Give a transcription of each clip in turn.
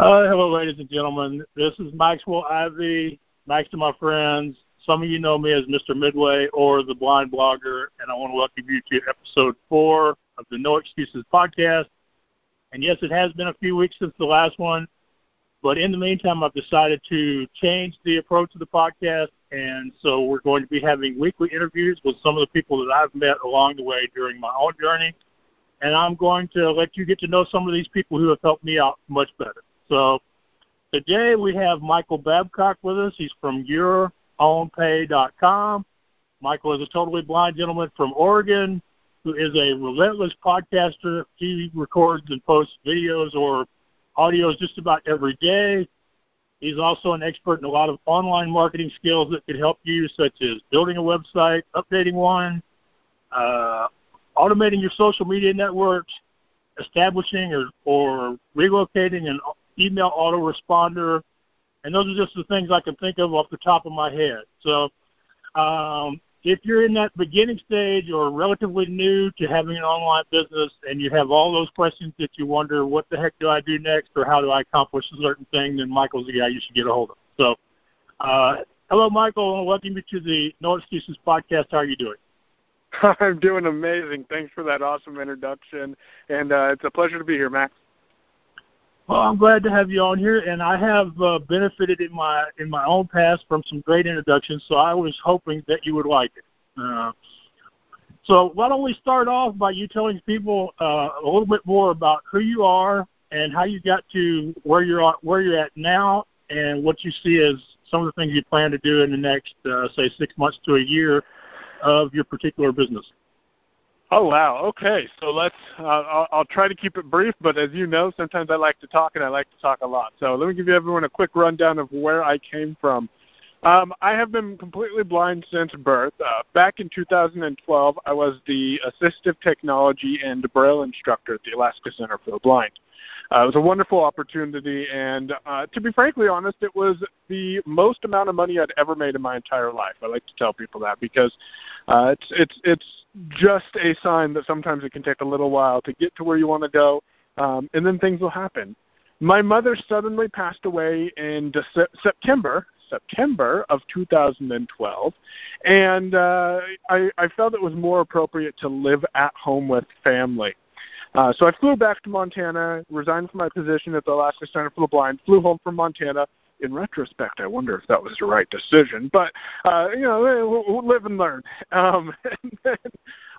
Uh, hello, ladies and gentlemen. This is Maxwell Ivy, Max to my friends. Some of you know me as Mr. Midway or the Blind Blogger, and I want to welcome you to episode four of the No Excuses podcast. And yes, it has been a few weeks since the last one, but in the meantime, I've decided to change the approach of the podcast, and so we're going to be having weekly interviews with some of the people that I've met along the way during my own journey. And I'm going to let you get to know some of these people who have helped me out much better. So today we have Michael Babcock with us. He's from YourOwnPay.com. Michael is a totally blind gentleman from Oregon who is a relentless podcaster. He records and posts videos or audios just about every day. He's also an expert in a lot of online marketing skills that could help you, such as building a website, updating one, uh, automating your social media networks, establishing or, or relocating an email autoresponder, and those are just the things I can think of off the top of my head. So, um, if you're in that beginning stage or relatively new to having an online business and you have all those questions that you wonder, what the heck do I do next or how do I accomplish a certain thing, then Michael's the guy you should get a hold of. So, uh, hello, Michael, and welcome you to the No Excuses podcast. How are you doing? I'm doing amazing. Thanks for that awesome introduction, and uh, it's a pleasure to be here, Max. Well, I'm glad to have you on here, and I have uh, benefited in my in my own past from some great introductions. So I was hoping that you would like it. Uh, so why don't we start off by you telling people uh, a little bit more about who you are and how you got to where you're where you're at now, and what you see as some of the things you plan to do in the next, uh, say, six months to a year of your particular business. Oh wow. Okay, so let's. Uh, I'll, I'll try to keep it brief, but as you know, sometimes I like to talk, and I like to talk a lot. So let me give you everyone a quick rundown of where I came from. Um, I have been completely blind since birth. Uh, back in 2012, I was the assistive technology and braille instructor at the Alaska Center for the Blind. Uh, it was a wonderful opportunity, and uh, to be frankly honest, it was the most amount of money I'd ever made in my entire life. I like to tell people that because uh, it's it's it's just a sign that sometimes it can take a little while to get to where you want to go, um, and then things will happen. My mother suddenly passed away in De- September September of 2012, and uh, I, I felt it was more appropriate to live at home with family. Uh, so I flew back to Montana, resigned from my position at the Alaska Center for the Blind, flew home from Montana. In retrospect, I wonder if that was the right decision, but uh, you know, we'll, we'll live and learn. Um, and then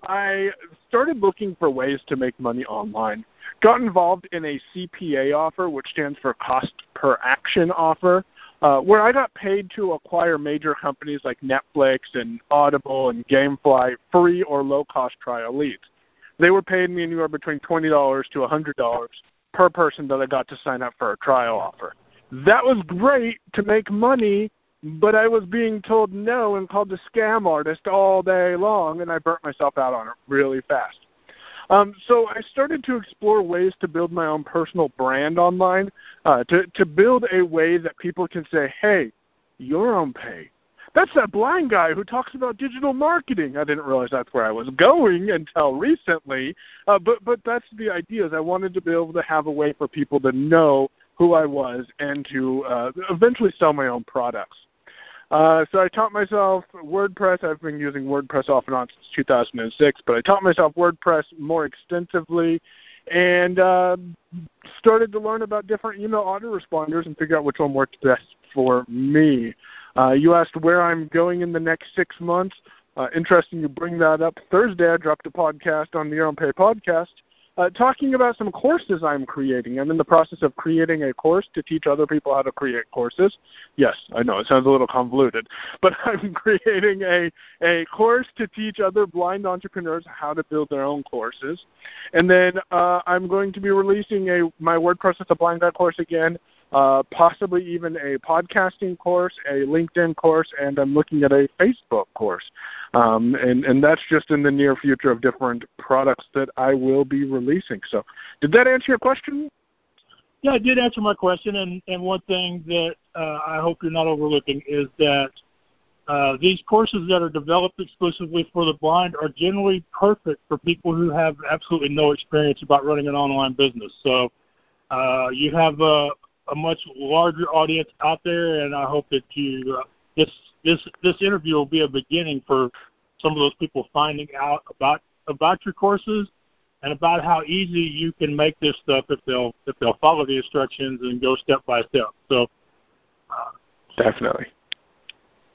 I started looking for ways to make money online. Got involved in a CPA offer, which stands for Cost Per Action offer, uh, where I got paid to acquire major companies like Netflix and Audible and GameFly free or low cost trial leads. They were paying me anywhere between twenty dollars to a hundred dollars per person that I got to sign up for a trial offer. That was great to make money, but I was being told no and called a scam artist all day long, and I burnt myself out on it really fast. Um, so I started to explore ways to build my own personal brand online, uh, to to build a way that people can say, "Hey, Your Own Pay that's that blind guy who talks about digital marketing. I didn't realize that's where I was going until recently. Uh, but but that's the idea. Is I wanted to be able to have a way for people to know who I was and to uh, eventually sell my own products. Uh, so I taught myself WordPress. I've been using WordPress off and on since 2006, but I taught myself WordPress more extensively and uh, started to learn about different email autoresponders and figure out which one worked best for me. Uh, you asked where I'm going in the next six months. Uh, interesting you bring that up. Thursday, I dropped a podcast on the Your Own Pay podcast uh, talking about some courses I'm creating. I'm in the process of creating a course to teach other people how to create courses. Yes, I know it sounds a little convoluted, but I'm creating a, a course to teach other blind entrepreneurs how to build their own courses. And then uh, I'm going to be releasing a my WordPress with a blind guy course again uh, possibly even a podcasting course, a LinkedIn course, and I'm looking at a Facebook course. Um, and, and that's just in the near future of different products that I will be releasing. So, did that answer your question? Yeah, it did answer my question. And, and one thing that uh, I hope you're not overlooking is that uh, these courses that are developed exclusively for the blind are generally perfect for people who have absolutely no experience about running an online business. So uh, you have a, a much larger audience out there, and I hope that you uh, this this this interview will be a beginning for some of those people finding out about about your courses and about how easy you can make this stuff if they'll if they'll follow the instructions and go step by step. So uh, definitely,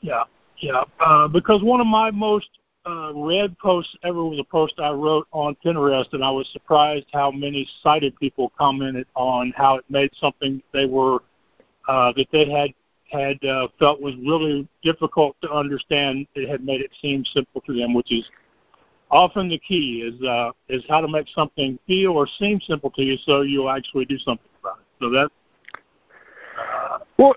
yeah, yeah. Uh, because one of my most uh, read posts ever was a post I wrote on Pinterest, and I was surprised how many sighted people commented on how it made something they were uh, that they had had uh, felt was really difficult to understand. It had made it seem simple to them, which is often the key is uh, is how to make something feel or seem simple to you, so you'll actually do something about it. So that. Uh, well,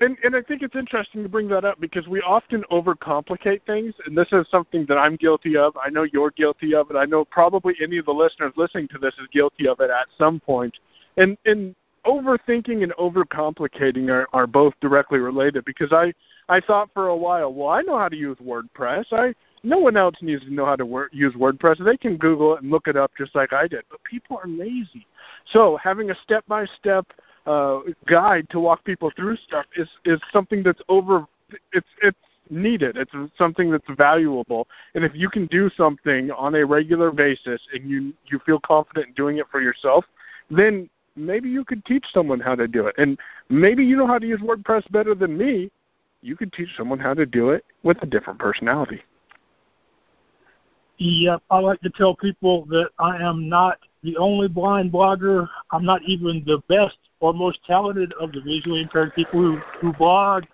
and and I think it's interesting to bring that up because we often overcomplicate things, and this is something that I'm guilty of. I know you're guilty of it. I know probably any of the listeners listening to this is guilty of it at some point. And and overthinking and overcomplicating are, are both directly related because I I thought for a while, well, I know how to use WordPress. I no one else needs to know how to use WordPress. They can Google it and look it up just like I did. But people are lazy. So having a step-by-step uh, guide to walk people through stuff is is something that's over. It's it's needed. It's something that's valuable. And if you can do something on a regular basis and you you feel confident in doing it for yourself, then maybe you could teach someone how to do it. And maybe you know how to use WordPress better than me. You could teach someone how to do it with a different personality. Yep, I like to tell people that I am not the only blind blogger. I'm not even the best or most talented of the visually impaired people who who blog.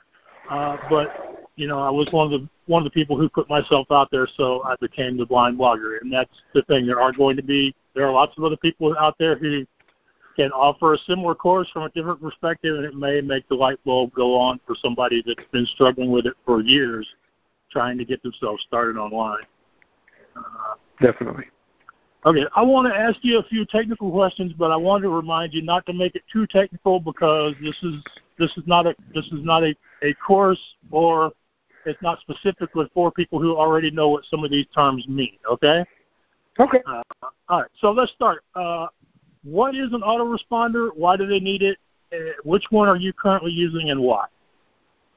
Uh, but you know, I was one of the one of the people who put myself out there, so I became the blind blogger. And that's the thing. There are going to be there are lots of other people out there who can offer a similar course from a different perspective, and it may make the light bulb go on for somebody that's been struggling with it for years, trying to get themselves started online. Uh, Definitely. Okay, I want to ask you a few technical questions, but I want to remind you not to make it too technical because this is this is not a this is not a, a course or it's not specifically for people who already know what some of these terms mean. Okay. Okay. Uh, all right. So let's start. Uh, what is an autoresponder? Why do they need it? Uh, which one are you currently using and why?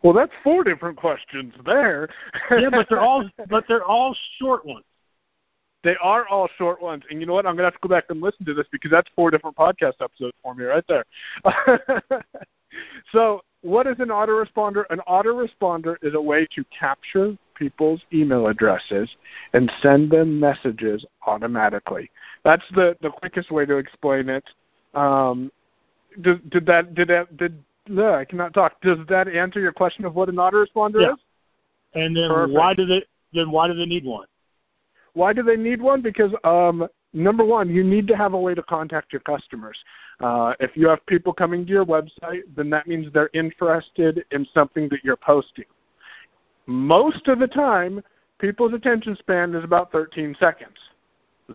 Well, that's four different questions there. yeah, but they're all but they're all short ones. They are all short ones, and you know what? I'm gonna have to go back and listen to this because that's four different podcast episodes for me right there. so, what is an autoresponder? An autoresponder is a way to capture people's email addresses and send them messages automatically. That's the the quickest way to explain it. Um, did, did that did that did no, I cannot talk. Does that answer your question of what an autoresponder yeah. is? And then Perfect. why do they then why do they need one? Why do they need one? Because um, number one, you need to have a way to contact your customers. Uh, if you have people coming to your website, then that means they're interested in something that you're posting. Most of the time, people's attention span is about 13 seconds.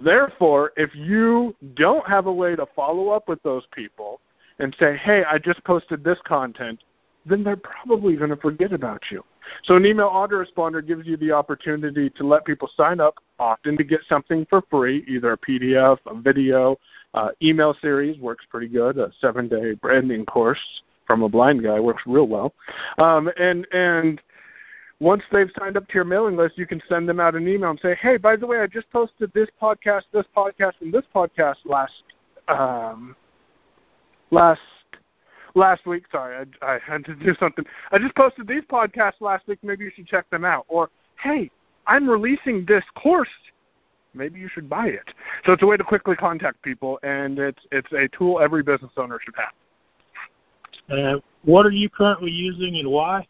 Therefore, if you don't have a way to follow up with those people and say, hey, I just posted this content, then they're probably going to forget about you. So an email autoresponder gives you the opportunity to let people sign up, often to get something for free, either a PDF, a video, uh, email series works pretty good. A seven-day branding course from a blind guy works real well, um, and and once they've signed up to your mailing list, you can send them out an email and say, "Hey, by the way, I just posted this podcast, this podcast, and this podcast last um, last last week. Sorry, I, I had to do something. I just posted these podcasts last week. Maybe you should check them out. Or, hey, I'm releasing this course. Maybe you should buy it. So it's a way to quickly contact people, and it's it's a tool every business owner should have. Uh, what are you currently using and why?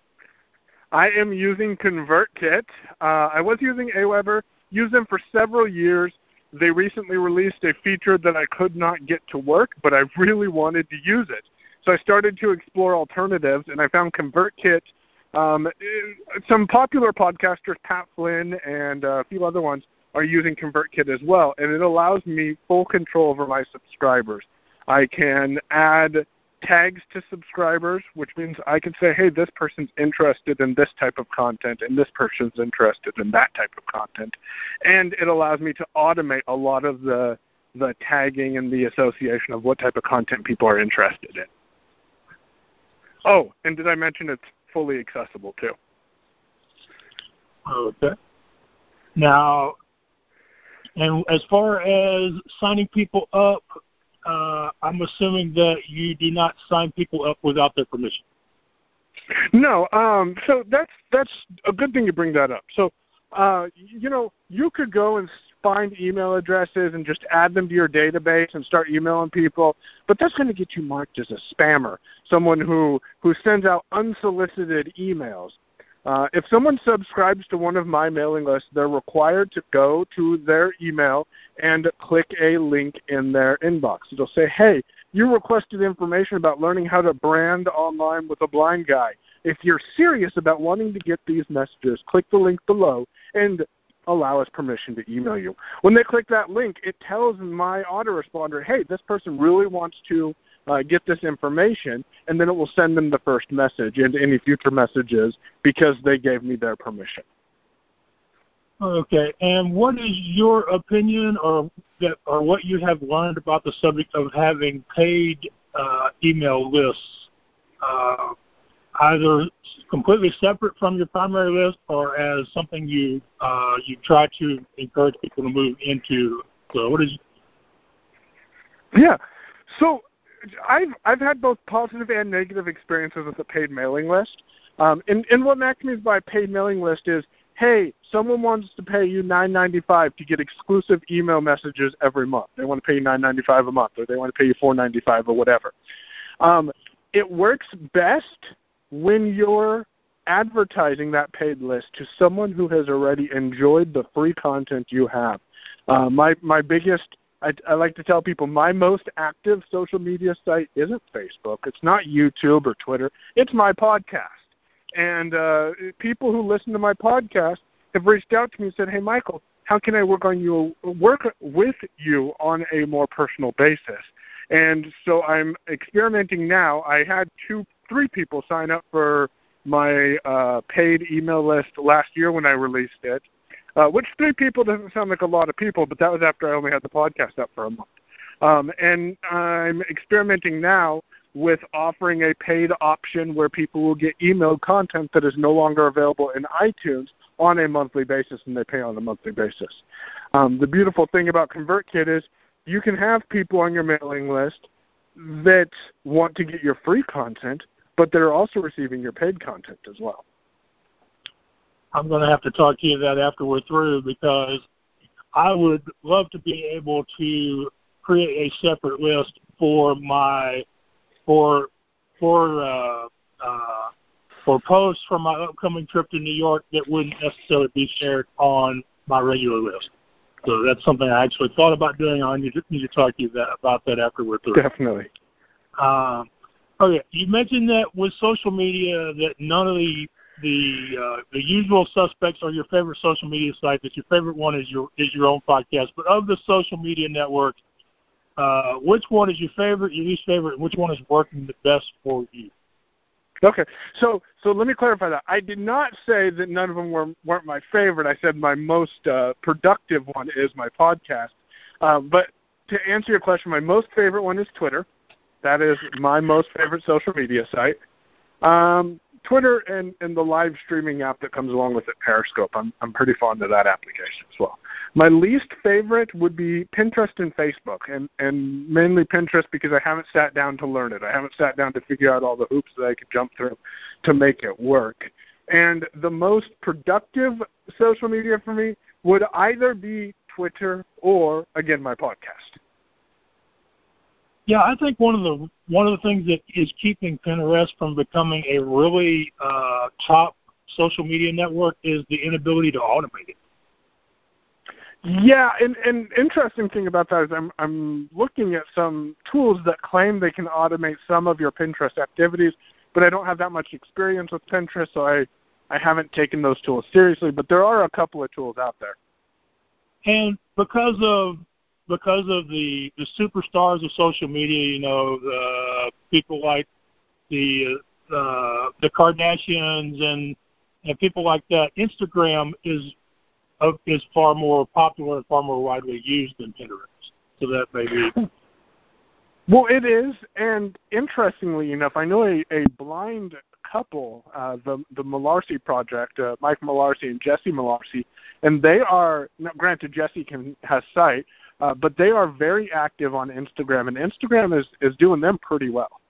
I am using ConvertKit. Uh, I was using Aweber. Used them for several years. They recently released a feature that I could not get to work, but I really wanted to use it. So I started to explore alternatives, and I found ConvertKit. Um, some popular podcasters, Pat Flynn and a few other ones, are using ConvertKit as well, and it allows me full control over my subscribers. I can add tags to subscribers, which means I can say, hey, this person's interested in this type of content and this person's interested in that type of content. And it allows me to automate a lot of the the tagging and the association of what type of content people are interested in. Oh, and did I mention it's fully accessible too? Okay. Now, and as far as signing people up, uh, I'm assuming that you do not sign people up without their permission. No, um, so that's that's a good thing you bring that up. So, uh, you know, you could go and find email addresses and just add them to your database and start emailing people, but that's going to get you marked as a spammer, someone who who sends out unsolicited emails. Uh, if someone subscribes to one of my mailing lists, they're required to go to their email and click a link in their inbox. It'll say, hey, you requested information about learning how to brand online with a blind guy. If you're serious about wanting to get these messages, click the link below and allow us permission to email you. When they click that link, it tells my autoresponder, hey, this person really wants to uh, get this information, and then it will send them the first message and any future messages because they gave me their permission. Okay, and what is your opinion, or that, or what you have learned about the subject of having paid uh, email lists, uh, either completely separate from your primary list, or as something you uh, you try to encourage people to move into? So, what is? Yeah, so I've I've had both positive and negative experiences with a paid mailing list. Um, and, and what Max means by paid mailing list is, hey, someone wants to pay you nine ninety five to get exclusive email messages every month. They want to pay you nine ninety five a month, or they want to pay you four ninety five, or whatever. Um, it works best when you're advertising that paid list to someone who has already enjoyed the free content you have. Uh, my my biggest I, I like to tell people my most active social media site isn't Facebook. It's not YouTube or Twitter. It's my podcast. And uh, people who listen to my podcast have reached out to me and said, "Hey, Michael, how can I work on you work with you on a more personal basis?" And so I'm experimenting now. I had two, three people sign up for my uh, paid email list last year when I released it, uh, which three people doesn't sound like a lot of people, but that was after I only had the podcast up for a month. Um, and I'm experimenting now with offering a paid option where people will get emailed content that is no longer available in iTunes on a monthly basis, and they pay on a monthly basis. Um, the beautiful thing about ConvertKit is you can have people on your mailing list that want to get your free content, but they're also receiving your paid content as well. I'm going to have to talk to you that after we're through because I would love to be able to create a separate list for my for for uh, uh, for posts from my upcoming trip to New York that wouldn't necessarily be shared on my regular list. So that's something I actually thought about doing. I need to, need to talk to you that, about that after we're through. Definitely. Um, okay, you mentioned that with social media that none of the the uh, the usual suspects are your favorite social media site. That your favorite one is your is your own podcast. But of the social media networks, uh, which one is your favorite, your least favorite, and which one is working the best for you? Okay, so so let me clarify that. I did not say that none of them were weren't my favorite. I said my most uh, productive one is my podcast. Uh, but to answer your question, my most favorite one is Twitter. That is my most favorite social media site. Um, Twitter and, and the live streaming app that comes along with it, Periscope. I'm I'm pretty fond of that application as well. My least favorite would be Pinterest and Facebook, and and mainly Pinterest because I haven't sat down to learn it. I haven't sat down to figure out all the hoops that I could jump through to make it work. And the most productive social media for me would either be Twitter or again my podcast. Yeah, I think one of the one of the things that is keeping Pinterest from becoming a really uh, top social media network is the inability to automate it. Yeah, and and interesting thing about that is I'm I'm looking at some tools that claim they can automate some of your Pinterest activities, but I don't have that much experience with Pinterest, so I I haven't taken those tools seriously. But there are a couple of tools out there. And because of because of the the superstars of social media, you know, the people like the uh, the Kardashians and and people like that, Instagram is uh, is far more popular and far more widely used than Pinterest. So that maybe. Well, it is, and interestingly enough, I know a, a blind couple, uh, the the Malarcy Project, uh, Mike Malarcy and Jesse Malarcy, and they are. Now, granted, Jesse can has sight, uh, but they are very active on Instagram, and Instagram is is doing them pretty well.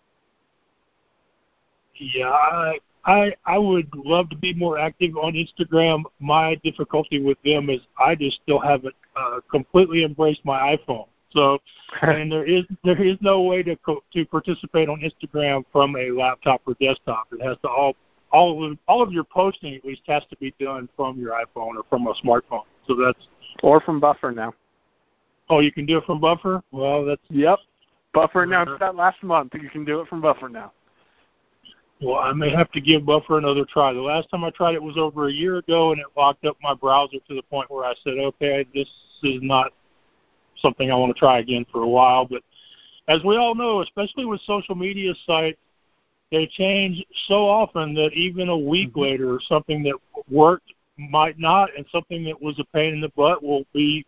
Yeah, I I I would love to be more active on Instagram. My difficulty with them is I just still haven't uh, completely embraced my iPhone. So, and there is there is no way to co- to participate on Instagram from a laptop or desktop. It has to all all of all of your posting at least has to be done from your iPhone or from a smartphone. So that's or from Buffer now. Oh, you can do it from Buffer. Well, that's yep. Buffer announced uh-huh. that last month. You can do it from Buffer now. Well, I may have to give Buffer another try. The last time I tried it was over a year ago, and it locked up my browser to the point where I said, "Okay, this is not something I want to try again for a while." But as we all know, especially with social media sites, they change so often that even a week mm-hmm. later, something that worked might not, and something that was a pain in the butt will be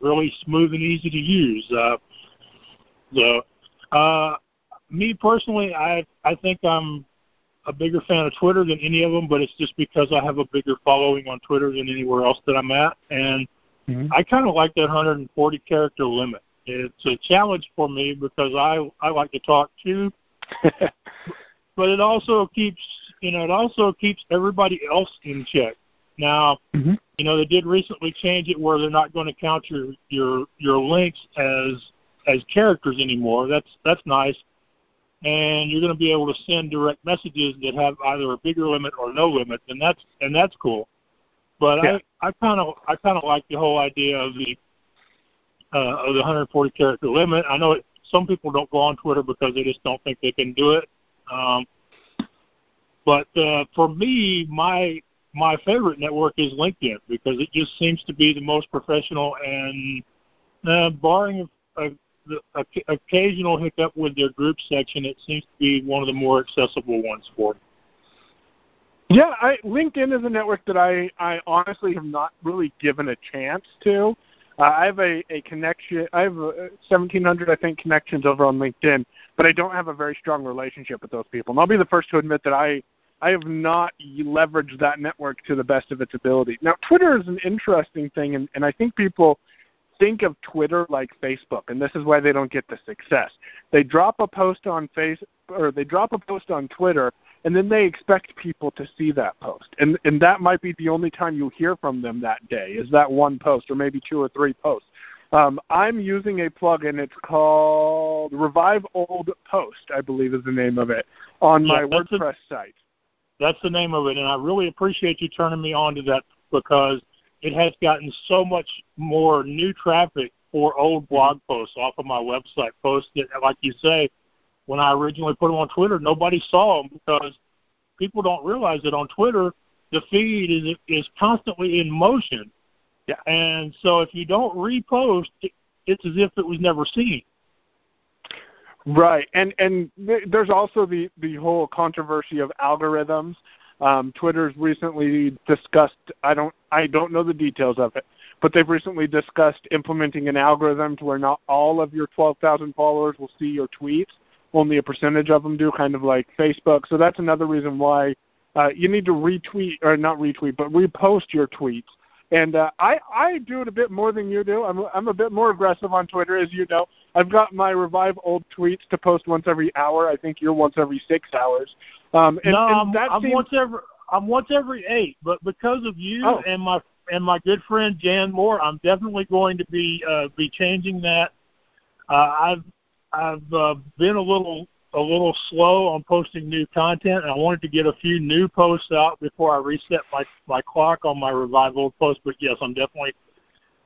really smooth and easy to use. Uh, so, uh, me personally, I I think I'm a bigger fan of Twitter than any of them, but it's just because I have a bigger following on Twitter than anywhere else that I'm at, and mm-hmm. I kind of like that 140 character limit. It's a challenge for me because I I like to talk too, but it also keeps you know it also keeps everybody else in check. Now, mm-hmm. you know they did recently change it where they're not going to count your your your links as as characters anymore. That's that's nice and you're going to be able to send direct messages that have either a bigger limit or no limit, and that's and that's cool. But yeah. I I kind of I kind of like the whole idea of the uh, of the 140 character limit. I know it, some people don't go on Twitter because they just don't think they can do it. Um, but uh, for me, my my favorite network is LinkedIn because it just seems to be the most professional and uh, barring a, a the occasional hiccup with their group section, it seems to be one of the more accessible ones for them. Yeah, I, LinkedIn is a network that I, I honestly have not really given a chance to. Uh, I have a, a connection. I have a 1,700, I think, connections over on LinkedIn, but I don't have a very strong relationship with those people. And I'll be the first to admit that I I have not leveraged that network to the best of its ability. Now, Twitter is an interesting thing, and, and I think people think of Twitter like Facebook, and this is why they don't get the success. They drop a post on face or they drop a post on Twitter, and then they expect people to see that post, and and that might be the only time you hear from them that day is that one post, or maybe two or three posts. Um, I'm using a plugin. It's called Revive Old Post, I believe is the name of it, on yeah, my WordPress a, site. That's the name of it, and I really appreciate you turning me on to that because it has gotten so much more new traffic for old blog posts off of my website posts that, like you say, when I originally put them on Twitter, nobody saw them because people don't realize that on Twitter the feed is is constantly in motion. Yeah. And so if you don't repost, it's as if it was never seen. Right, and and there's also the the whole controversy of algorithms um, Twitter's recently discussed. I don't. I don't know the details of it, but they've recently discussed implementing an algorithm to where not all of your 12,000 followers will see your tweets. Only a percentage of them do, kind of like Facebook. So that's another reason why uh, you need to retweet or not retweet, but repost your tweets. And uh, I I do it a bit more than you do. I'm I'm a bit more aggressive on Twitter, as you know. I've got my revive old tweets to post once every hour. I think you're once every six hours. Um, and, no, and I'm, I'm seems... once every I'm once every eight. But because of you oh. and my and my good friend Jan Moore, I'm definitely going to be uh, be changing that. Uh, I've I've uh, been a little a little slow on posting new content, and I wanted to get a few new posts out before I reset my my clock on my revival post. But yes, I'm definitely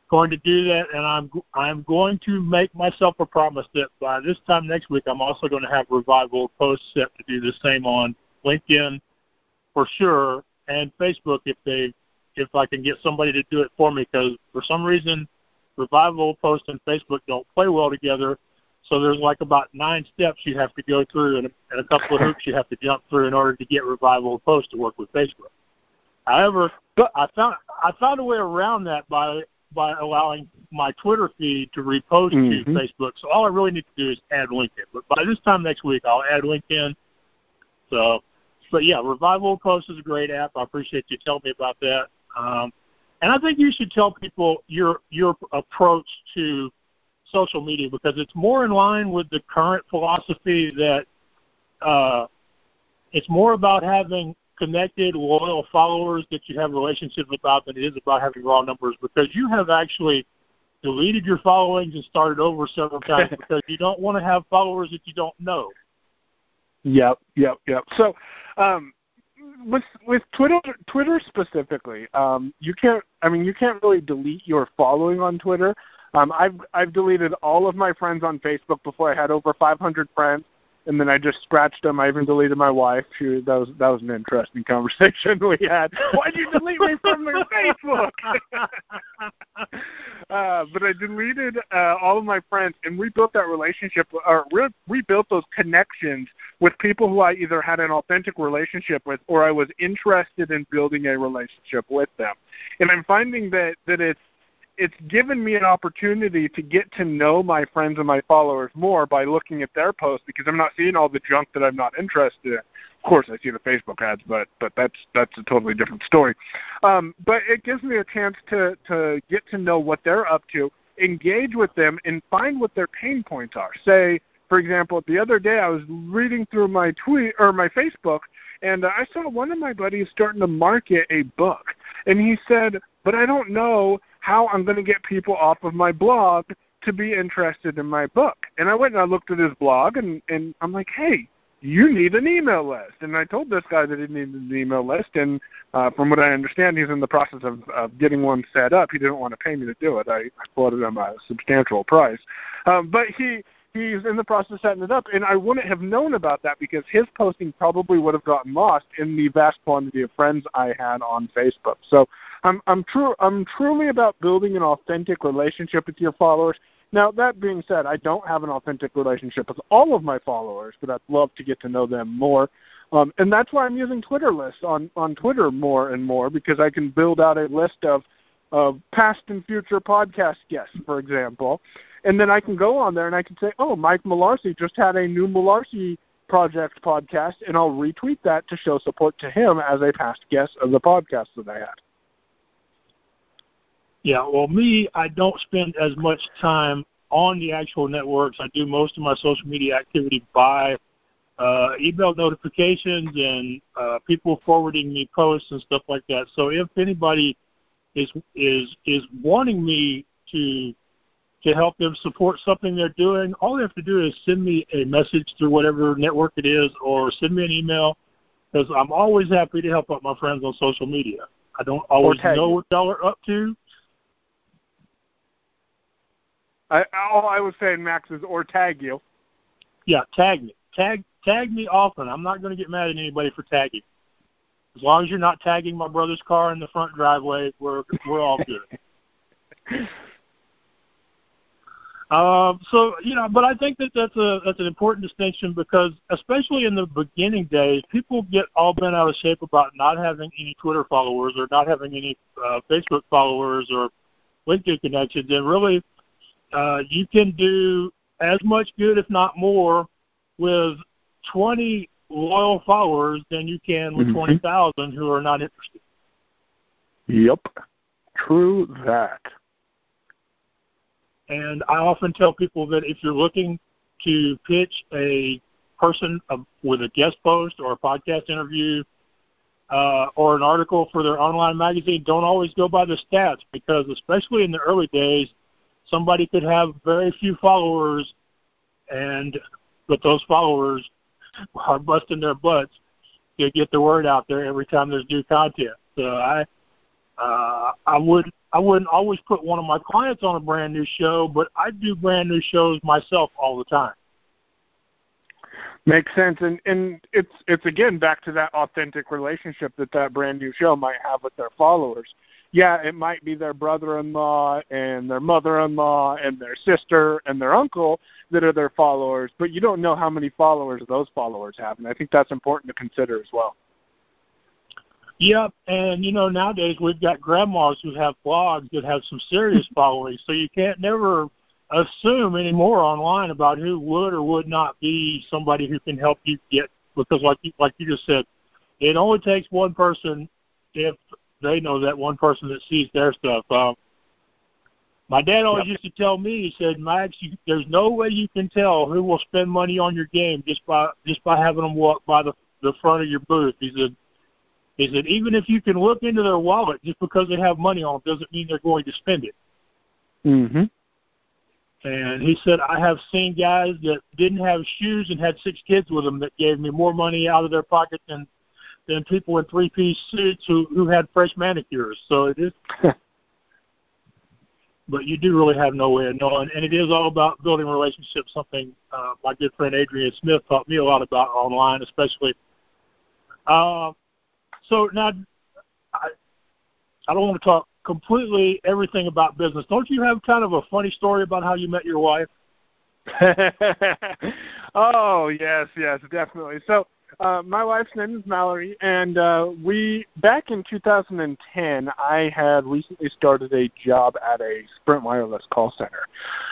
going to do that, and I'm I'm going to make myself a promise that by this time next week, I'm also going to have revival posts set to do the same on LinkedIn for sure, and Facebook if they if I can get somebody to do it for me because for some reason revival post and Facebook don't play well together. So there's like about nine steps you have to go through and, and a couple of hoops you have to jump through in order to get revival post to work with Facebook. However, I found I found a way around that by by allowing my Twitter feed to repost Mm-hmm. to Facebook. So all I really need to do is add LinkedIn. But by this time next week, I'll add LinkedIn. So, but yeah, Revival Post is a great app. I appreciate you telling me about that. Um, and I think you should tell people your your approach to social media because it's more in line with the current philosophy that uh, it's more about having connected, loyal followers that you have relationships about than it is about having raw numbers because you have actually deleted your followings and started over several times because you don't want to have followers that you don't know. Yep, yep, yep. So, um, with with Twitter Twitter specifically, um, you can't. I mean, you can't really delete your following on Twitter. Um, I've I've deleted all of my friends on Facebook before I had over 500 friends, and then I just scratched them. I even deleted my wife. She that was that was an interesting conversation we had. Why'd you delete me from your Facebook? uh, but I deleted uh, all of my friends and rebuilt that relationship, or re- rebuilt those connections with people who I either had an authentic relationship with, or I was interested in building a relationship with them. And I'm finding that that it's it's given me an opportunity to get to know my friends and my followers more by looking at their posts because I'm not seeing all the junk that I'm not interested in. Of course, I see the Facebook ads, but but that's that's a totally different story. Um, but it gives me a chance to to get to know what they're up to, engage with them, and find what their pain points are. Say, for example, the other day I was reading through my tweet or my Facebook, and I saw one of my buddies starting to market a book, and he said, "But I don't know how I'm going to get people off of my blog to be interested in my book." And I went and I looked at his blog, and and I'm like, "Hey." You need an email list, and I told this guy that he needed an email list, and uh, from what I understand, he's in the process of, of getting one set up. He didn't want to pay me to do it. I, quoted him a substantial price, um, but he he's in the process of setting it up, and I wouldn't have known about that because his posting probably would have gotten lost in the vast quantity of friends I had on Facebook. So I'm I'm true I'm truly about building an authentic relationship with your followers. Now that being said, I don't have an authentic relationship with all of my followers, but I'd love to get to know them more. Um, and that's why I'm using Twitter lists on, on Twitter more and more because I can build out a list of of past and future podcast guests, for example, and then I can go on there and I can say, "Oh, Mike Malarcy just had a new Malarcy Project podcast," and I'll retweet that to show support to him as a past guest of the podcast that I had. Yeah, well, me, I don't spend as much time on the actual networks. I do most of my social media activity by uh, email notifications and uh, people forwarding me posts and stuff like that. So if anybody is is is wanting me to to help them support something they're doing, all they have to do is send me a message through whatever network it is, or send me an email because I'm always happy to help out my friends on social media. I don't always know what y'all are up to, I, all I was saying, Max, is or tag you. yeah, tag me. Tag tag me often. I'm not going to get mad at anybody for tagging. As long as you're not tagging my brother's car in the front driveway, we're we're all good. Um, so you know, but I think that that's a that's an important distinction because, especially in the beginning days, people get all bent out of shape about not having any Twitter followers or not having any uh, Facebook followers or LinkedIn connections, and really, uh, you can do as much good, if not more, with 20 loyal followers than you can with Mhm. 20,000 who are not interested. Yep. True that. And I often tell people that if you're looking to pitch a person uh, with a guest post or a podcast interview uh, or an article for their online magazine, don't always go by the stats because, especially in the early days, somebody could have very few followers, and but those followers are busting their butts to get the word out there every time there's new content. So I uh, I would I wouldn't always put one of my clients on a brand new show, but I do brand new shows myself all the time. Makes sense, and and it's it's again back to that authentic relationship that that brand new show might have with their followers. Yeah, it might be their brother-in-law and their mother-in-law and their sister and their uncle that are their followers, but you don't know how many followers those followers have, and I think that's important to consider as well. Yep, and you know nowadays we've got grandmas who have blogs that have some serious followings, so you can't never assume anymore online about who would or would not be somebody who can help you get because like you, like you just said, it only takes one person if they know that one person that sees their stuff. Um, my dad always yep. used to tell me, he said, Max, you, there's no way you can tell who will spend money on your game just by just by having them walk by the the front of your booth. He said, he said, even if you can look into their wallet just because they have money on them doesn't mean they're going to spend it. Mhm. And he said, I have seen guys that didn't have shoes and had six kids with them that gave me more money out of their pocket than than people in three piece suits who who had fresh manicures. So it is. but you do really have no way of knowing, and it is all about building relationships. Something uh, my good friend Adrian Smith taught me a lot about online, especially. Uh, so now, I I don't want to talk completely everything about business. Don't you have kind of a funny story about how you met your wife? oh yes, yes, definitely. So uh, my wife's name is Mallory, and uh, we back in 2010, I had recently started a job at a Sprint Wireless call center,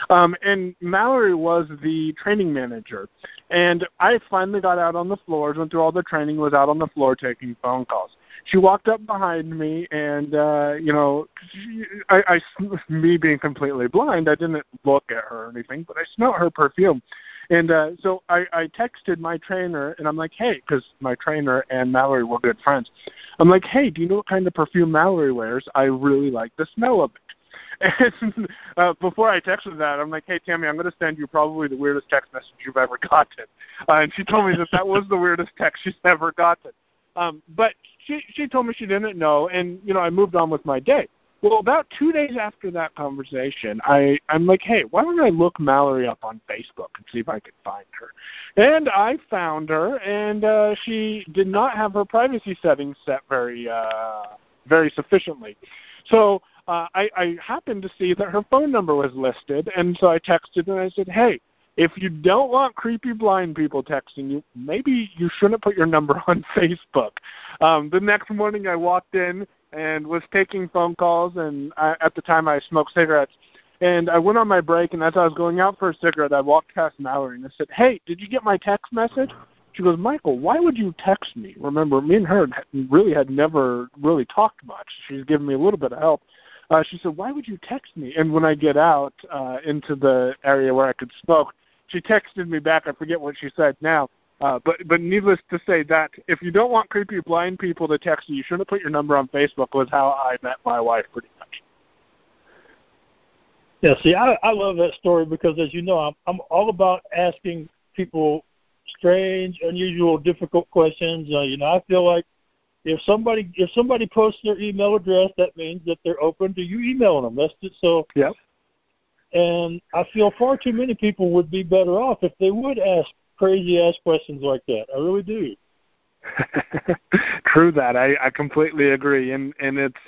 um, and Mallory was the training manager. And I finally got out on the floors, went through all the training, was out on the floor taking phone calls she walked up behind me and uh you know she, I, I me being completely blind i didn't look at her or anything but i smelled her perfume and uh so i i texted my trainer and i'm like hey because my trainer and mallory were good friends i'm like hey do you know what kind of perfume mallory wears i really like the smell of it and uh, before I texted that, I'm like, "Hey Tammy, I'm going to send you probably the weirdest text message you've ever gotten." Uh, and she told me that that was the weirdest text she's ever gotten. Um, but she she told me she didn't know, and you know I moved on with my day. Well, about two days after that conversation, I I'm like, hey, why don't I look Mallory up on Facebook and see if I could find her? And I found her, and uh, she did not have her privacy settings set very uh, very sufficiently. So uh, I, I happened to see that her phone number was listed, and so I texted and I said, hey, if you don't want creepy blind people texting you, maybe you shouldn't put your number on Facebook. Um, the next morning, I walked in and was taking phone calls, and I, at the time, I smoked cigarettes. And I went on my break, and as I was going out for a cigarette, I walked past Mallory and I said, "Hey, did you get my text message?" She goes, "Michael, why would you text me?" Remember, me and her really had never really talked much. She's given me a little bit of help. Uh, she said, "Why would you text me?" And when I get out uh, into the area where I could smoke, she texted me back. I forget what she said now. Uh, but but needless to say that if you don't want creepy blind people to text you, you shouldn't put your number on Facebook. Was how I met my wife, pretty much. Yeah, see, I I love that story because as you know, I'm I'm all about asking people strange, unusual, difficult questions. Uh, you know, I feel like if somebody if somebody posts their email address, that means that they're open to you emailing them. That's just so. Yep. And I feel far too many people would be better off if they would ask crazy ass questions like that. I really do. True that. I, I completely agree. And and it's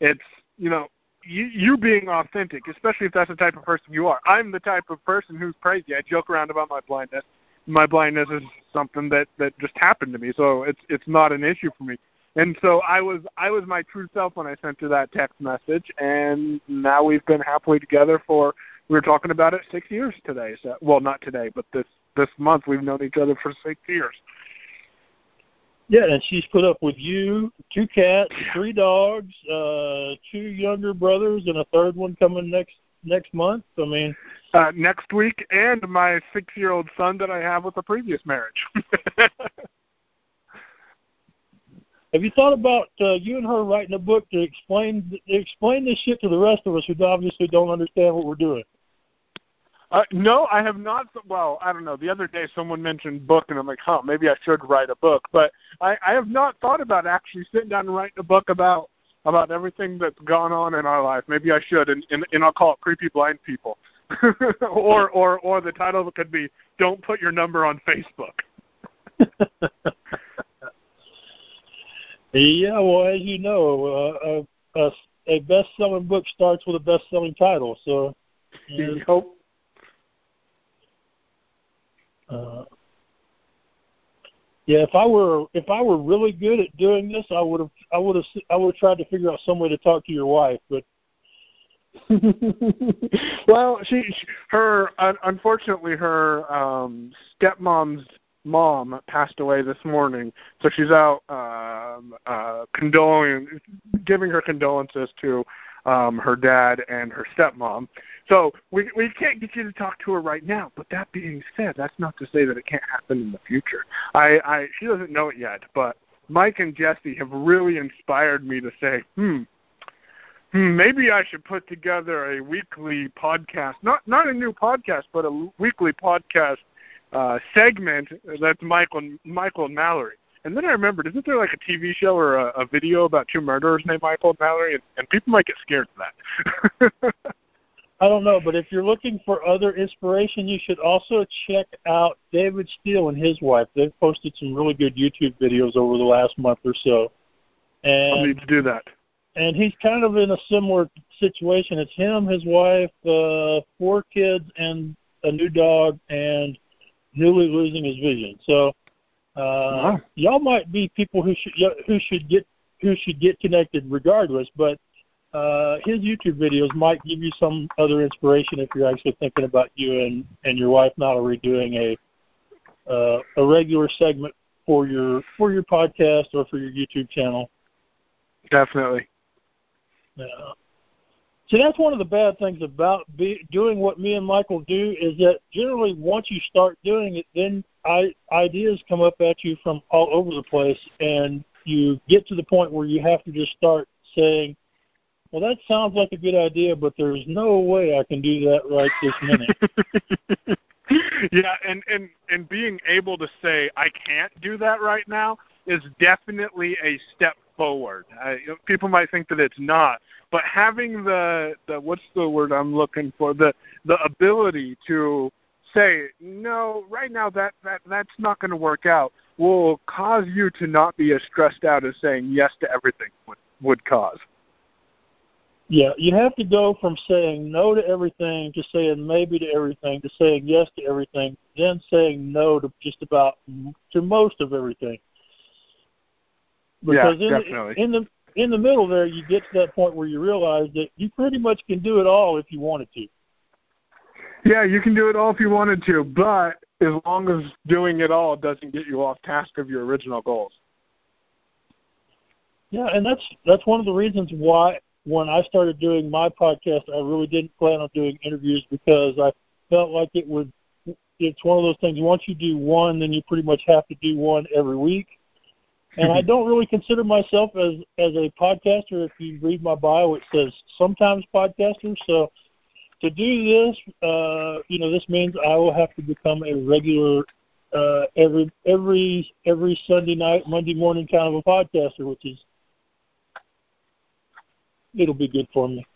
it's you know, you you being authentic, especially if that's the type of person you are. I'm the type of person who's crazy. I joke around about my blindness. My blindness is something that that just happened to me, so it's it's not an issue for me. And so I was I was my true self when I sent you that text message, and now we've been happily together for we were talking about it six years today. So well, not today, but this this month we've known each other for six years. Yeah, and she's put up with you, two cats, three dogs, uh, two younger brothers, and a third one coming next next month. I mean, uh, next week, and my six-year-old son that I have with a previous marriage. Have you thought about uh, you and her writing a book to explain explain this shit to the rest of us who obviously don't understand what we're doing? Uh, no, I have not. Well, I don't know. The other day, someone mentioned book, and I'm like, huh, maybe I should write a book. But I, I have not thought about actually sitting down and writing a book about about everything that's gone on in our life. Maybe I should, and and, and I'll call it "Creepy Blind People," or or or the title could be "Don't Put Your Number on Facebook." Yeah, well, as you know, uh, a, a, a best-selling book starts with a best-selling title. So, you hope. Uh, Yeah, if I were if I were really good at doing this, I would have I would have I would have tried to figure out some way to talk to your wife, but well, she, she her uh, unfortunately her um stepmom's mom passed away this morning, so she's out um uh condoling giving her condolences to um her dad and her stepmom. So we we can't get you to talk to her right now. But that being said, that's not to say that it can't happen in the future. I, I she doesn't know it yet, but Mike and Jesse have really inspired me to say, hmm, hmm, maybe I should put together a weekly podcast, not not a new podcast, but a weekly podcast uh, segment that's Michael Michael and Mallory. And then I remembered, isn't there like a TV show or a, a video about two murderers named Michael and Mallory? And, and people might get scared of that. I don't know, but if you're looking for other inspiration, you should also check out David Steele and his wife. They've posted some really good YouTube videos over the last month or so. And I'll need to do that. And he's kind of in a similar situation. It's him, his wife, uh, four kids, and a new dog, and newly losing his vision. So uh, wow. y'all might be people who should who should get who should get connected regardless. But uh, his YouTube videos might give you some other inspiration if you're actually thinking about you and and your wife not already doing a uh, a regular segment for your for your podcast or for your YouTube channel. Definitely. Yeah. See, that's one of the bad things about be, doing what me and Michael do is that generally once you start doing it, then I, ideas come up at you from all over the place, and you get to the point where you have to just start saying, well, that sounds like a good idea, but there's no way I can do that right this minute. yeah, and and and being able to say I can't do that right now is definitely a step forward. Uh, people might think that it's not, but having the the what's the word I'm looking for the the ability to say no right now that that that's not going to work out will cause you to not be as stressed out as saying yes to everything would would cause. Yeah, you have to go from saying no to everything to saying maybe to everything to saying yes to everything, then saying no to just about to most of everything. Because yeah, in definitely. The, in the in the middle there, you get to that point where you realize that you pretty much can do it all if you wanted to. Yeah, you can do it all if you wanted to, but as long as doing it all doesn't get you off task of your original goals. Yeah, and that's that's one of the reasons why when I started doing my podcast, I really didn't plan on doing interviews because I felt like it would. It's one of those things. Once you do one, then you pretty much have to do one every week. And I don't really consider myself as as a podcaster. If you read my bio, it says sometimes podcaster. So to do this, uh, you know, this means I will have to become a regular uh, every every every Sunday night, Monday morning kind of a podcaster, which is it'll be good for me.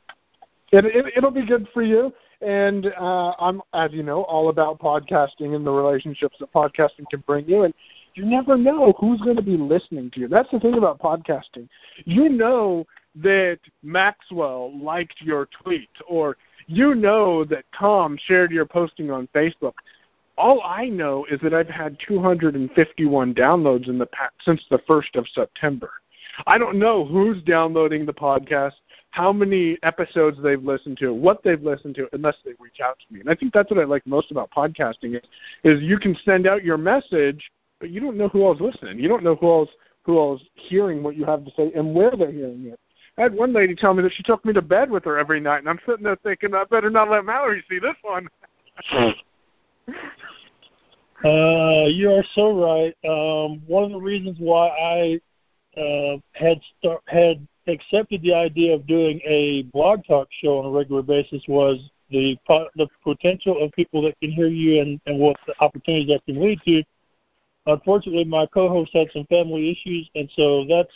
It, it it'll be good for you. And uh, I'm, as you know, all about podcasting and the relationships that podcasting can bring you. And you never know who's going to be listening to you. That's the thing about podcasting. You know that Maxwell liked your tweet, or you know that Tom shared your posting on Facebook. All I know is that I've had 251 downloads in the past, since the first of September. I don't know who's downloading the podcast how many episodes they've listened to, what they've listened to, unless they reach out to me. And I think that's what I like most about podcasting is, is you can send out your message, but you don't know who else listening. You don't know who else who else hearing what you have to say and where they're hearing it. I had one lady tell me that she took me to bed with her every night, and I'm sitting there thinking, I better not let Mallory see this one. uh, you are so right. Um, one of the reasons why I uh, had start, had accepted the idea of doing a blog talk show on a regular basis was the the potential of people that can hear you and, and what the opportunities that can lead to. Unfortunately, my co-host had some family issues, and so that's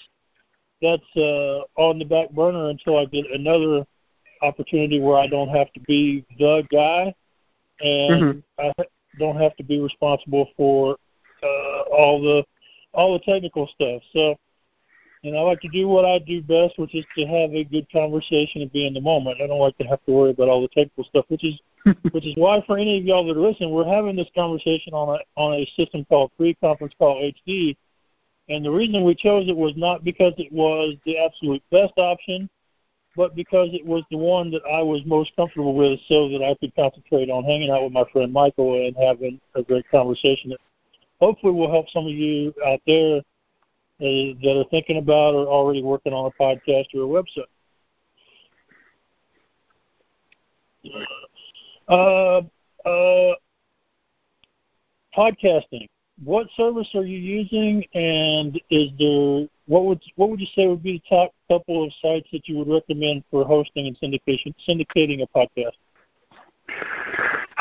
that's uh, on the back burner until I get another opportunity where I don't have to be the guy, and mm-hmm. I don't have to be responsible for uh, all the all the technical stuff. So and I like to do what I do best, which is to have a good conversation and be in the moment. I don't like to have to worry about all the technical stuff, which is which is why for any of y'all that are listening, we're having this conversation on a on a system called Free Conference Call HD. And the reason we chose it was not because it was the absolute best option, but because it was the one that I was most comfortable with so that I could concentrate on hanging out with my friend Michael and having a great conversation that hopefully will help some of you out there uh, that are thinking about or already working on a podcast or a website. Uh, uh, podcasting. What service are you using, and is there what would what would you say would be the top couple of sites that you would recommend for hosting and syndication syndicating a podcast?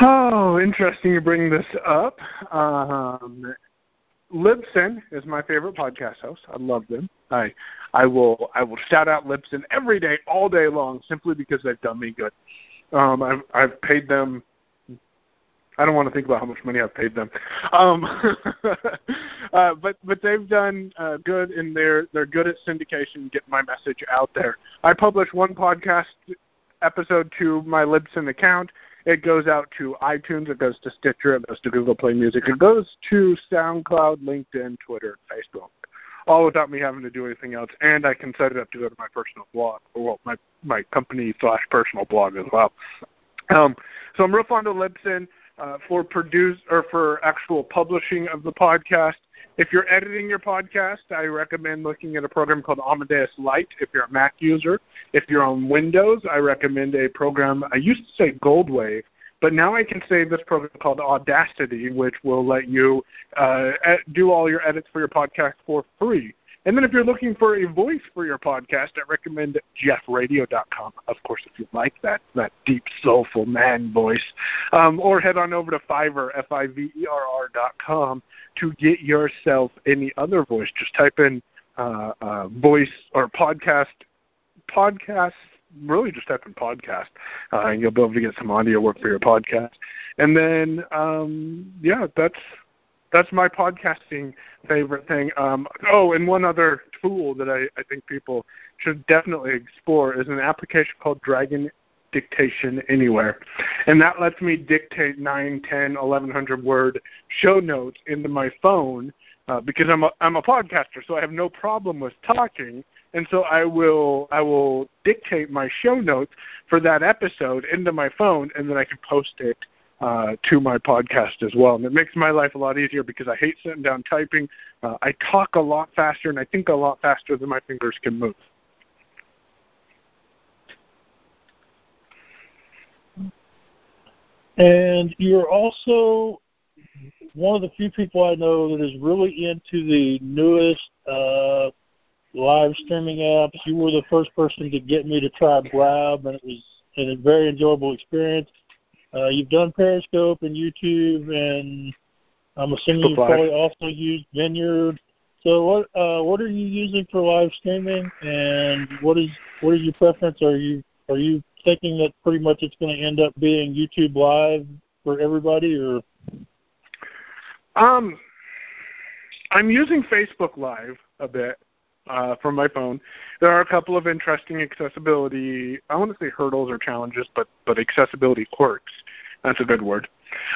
Oh, interesting you bring this up. Um, Libsyn is my favorite podcast host. I love them. I I will I will shout out Libsyn every day, all day long, simply because they've done me good. Um, I've I've paid them. I don't want to think about how much money I've paid them, um, uh, but but they've done uh, good, and they're they're good at syndication, getting my message out there. I publish one podcast episode to my Libsyn account. It goes out to iTunes, it goes to Stitcher, it goes to Google Play Music, it goes to SoundCloud, LinkedIn, Twitter, Facebook all without me having to do anything else. And I can set it up to go to my personal blog, or well, my my company slash personal blog as well. Um, so I'm real fond of Libsyn uh, for produce or for actual publishing of the podcast. If you're editing your podcast, I recommend looking at a program called Amadeus Lite if you're a Mac user. If you're on Windows, I recommend a program, I used to say Goldwave, but now I can say this program called Audacity, which will let you uh, do all your edits for your podcast for free. And then if you're looking for a voice for your podcast, I recommend jeffradio.com. Of course, if you like that that deep, soulful man voice, um, or head on over to Fiverr, F-I-V-E-R-R dot com to get yourself any other voice. Just type in uh, uh, voice or podcast podcast really just type in podcast, uh, and you'll be able to get some audio work for your podcast. And then, um, yeah, that's that's my podcasting favorite thing. Um, oh, and one other tool that I, I think people should definitely explore is an application called Dragon Dictation Anywhere. And that lets me dictate 9, 10, 1100 word show notes into my phone uh, because I'm a, I'm a podcaster, so I have no problem with talking and so I will I will dictate my show notes for that episode into my phone, and then I can post it uh, to my podcast as well. And it makes my life a lot easier because I hate sitting down typing. Uh, I talk a lot faster, and I think a lot faster than my fingers can move. And you're also one of the few people I know that is really into the newest uh, live streaming apps. You were the first person to get me to try Blab, and it was a very enjoyable experience. Uh, you've done Periscope and YouTube, and I'm assuming you probably also used Vineyard. So what uh, what are you using for live streaming, and what is what is your preference? Are you are you thinking that pretty much it's going to end up being YouTube Live for everybody, or? Um, I'm using Facebook Live a bit uh, from my phone. There are a couple of interesting accessibility, I want to say hurdles or challenges, but, but accessibility quirks. That's a good word.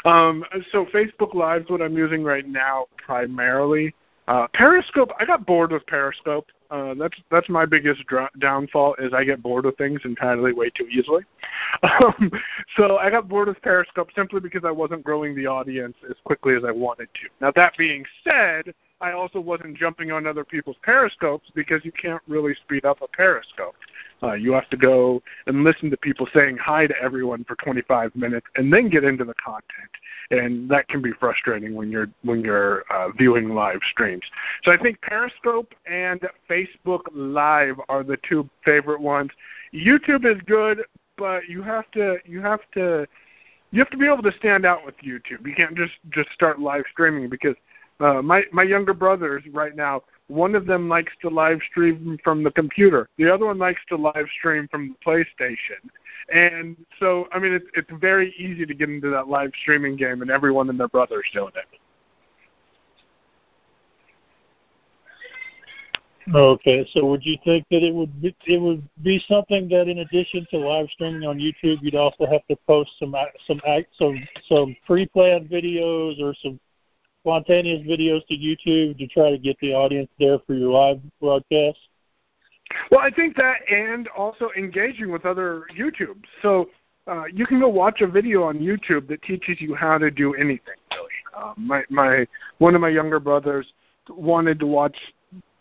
Um, so Facebook Live is what I'm using right now primarily. Uh, Periscope, I got bored with Periscope. Uh, that's that's my biggest dr- downfall is I get bored with things entirely way too easily. Um, so I got bored with Periscope simply because I wasn't growing the audience as quickly as I wanted to. Now that being said, I also wasn't jumping on other people's periscopes because you can't really speed up a periscope. Uh, you have to go and listen to people saying hi to everyone for 25 minutes and then get into the content, and that can be frustrating when you're when you're uh, viewing live streams. So I think Periscope and Facebook Live are the two favorite ones. YouTube is good, but you have to you have to you have to be able to stand out with YouTube. You can't just just start live streaming because uh, my my younger brothers right now, one of them likes to live stream from the computer. The other one likes to live stream from the PlayStation. And so, I mean, it's it's very easy to get into that live streaming game, and everyone and their brothers doing it. Okay, so would you think that it would be, it would be something that, in addition to live streaming on YouTube, you'd also have to post some some some some pre-planned videos or some spontaneous videos to YouTube to try to get the audience there for your live broadcast? Well, I think that, and also engaging with other YouTubes. So uh, you can go watch a video on YouTube that teaches you how to do anything. Really, uh, my my one of my younger brothers wanted to watch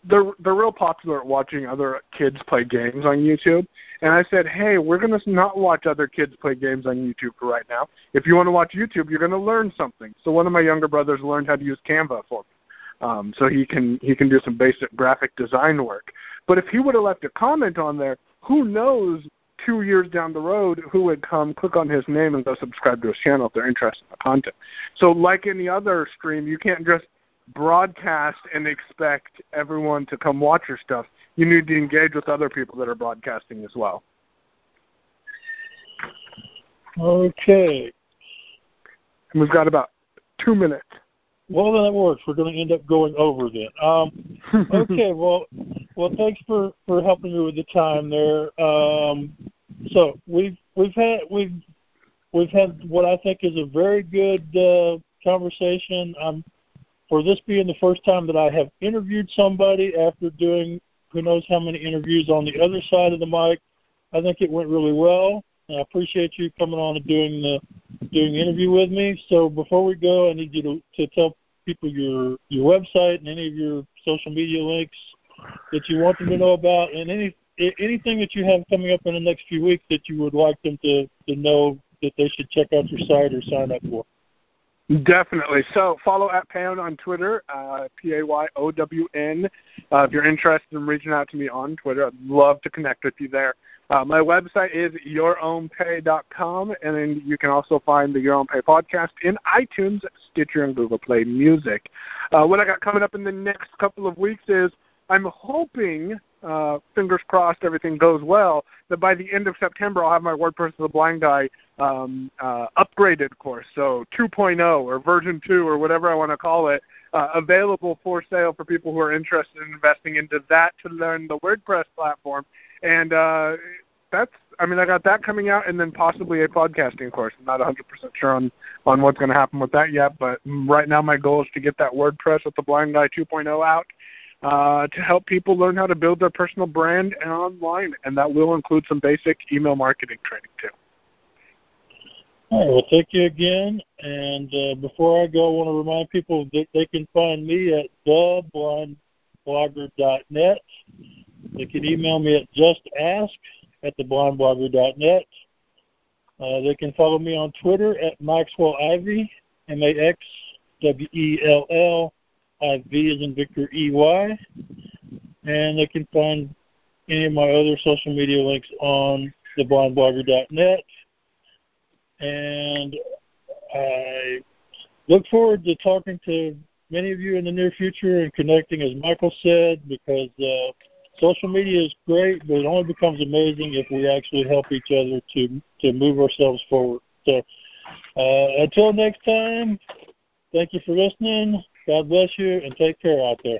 they're they're real popular at watching other kids play games on YouTube. And I said, hey, we're gonna not watch other kids play games on YouTube for right now. If you want to watch YouTube, you're gonna learn something. So one of my younger brothers learned how to use Canva for me, um, so he can he can do some basic graphic design work. But if he would have left a comment on there, who knows? Two years down the road, who would come click on his name and go subscribe to his channel if they're interested in the content? So, like any other stream, you can't just broadcast and expect everyone to come watch your stuff. You need to engage with other people that are broadcasting as well. Okay. And we've got about two minutes. Well, then that works. We're going to end up going over then. Um, okay. Well, well, thanks for for helping me with the time there. Um, so we've we've had we've we've had what I think is a very good uh, conversation. I'm for this being the first time that I have interviewed somebody after doing who knows how many interviews on the other side of the mic, I think it went really well. And I appreciate you coming on and doing the doing the interview with me. So before we go, I need you to, to tell people your your website and any of your social media links that you want them to know about, and any anything that you have coming up in the next few weeks that you would like them to to know that they should check out your site or sign up for. Definitely. So follow at Payown on Twitter, uh, P A Y O W N. Uh, if you're interested in reaching out to me on Twitter, I'd love to connect with you there. Uh, my website is yourownpay.com, and then you can also find the Your Own Pay podcast in iTunes, Stitcher, and Google Play Music. Uh, what I got coming up in the next couple of weeks is I'm hoping uh, fingers crossed, everything goes well, that by the end of September I'll have my WordPress the Blind Guy um, uh, upgraded course, so 2.0 or version 2 or whatever I want to call it, uh, available for sale for people who are interested in investing into that to learn the WordPress platform. And uh, that's, I mean, I got that coming out, and then possibly a podcasting course. I'm not 100% sure on on what's going to happen with that yet, but right now my goal is to get that WordPress with the Blind Guy 2.0 out uh, to help people learn how to build their personal brand online, and that will include some basic email marketing training too. All right, well, thank you again. And uh, before I go, I want to remind people that they can find me at theblindblogger.net. They can email me at justask at theblindblogger.net. Uh, they can follow me on Twitter at Maxwell Ivy, M-A-X-W-E-L-L V is in Victor EY. And they can find any of my other social media links on theblindblogger.net. And I look forward to talking to many of you in the near future and connecting, as Michael said, because uh, social media is great, but it only becomes amazing if we actually help each other to to move ourselves forward. So uh, until next time, thank you for listening. God bless you and take care out there.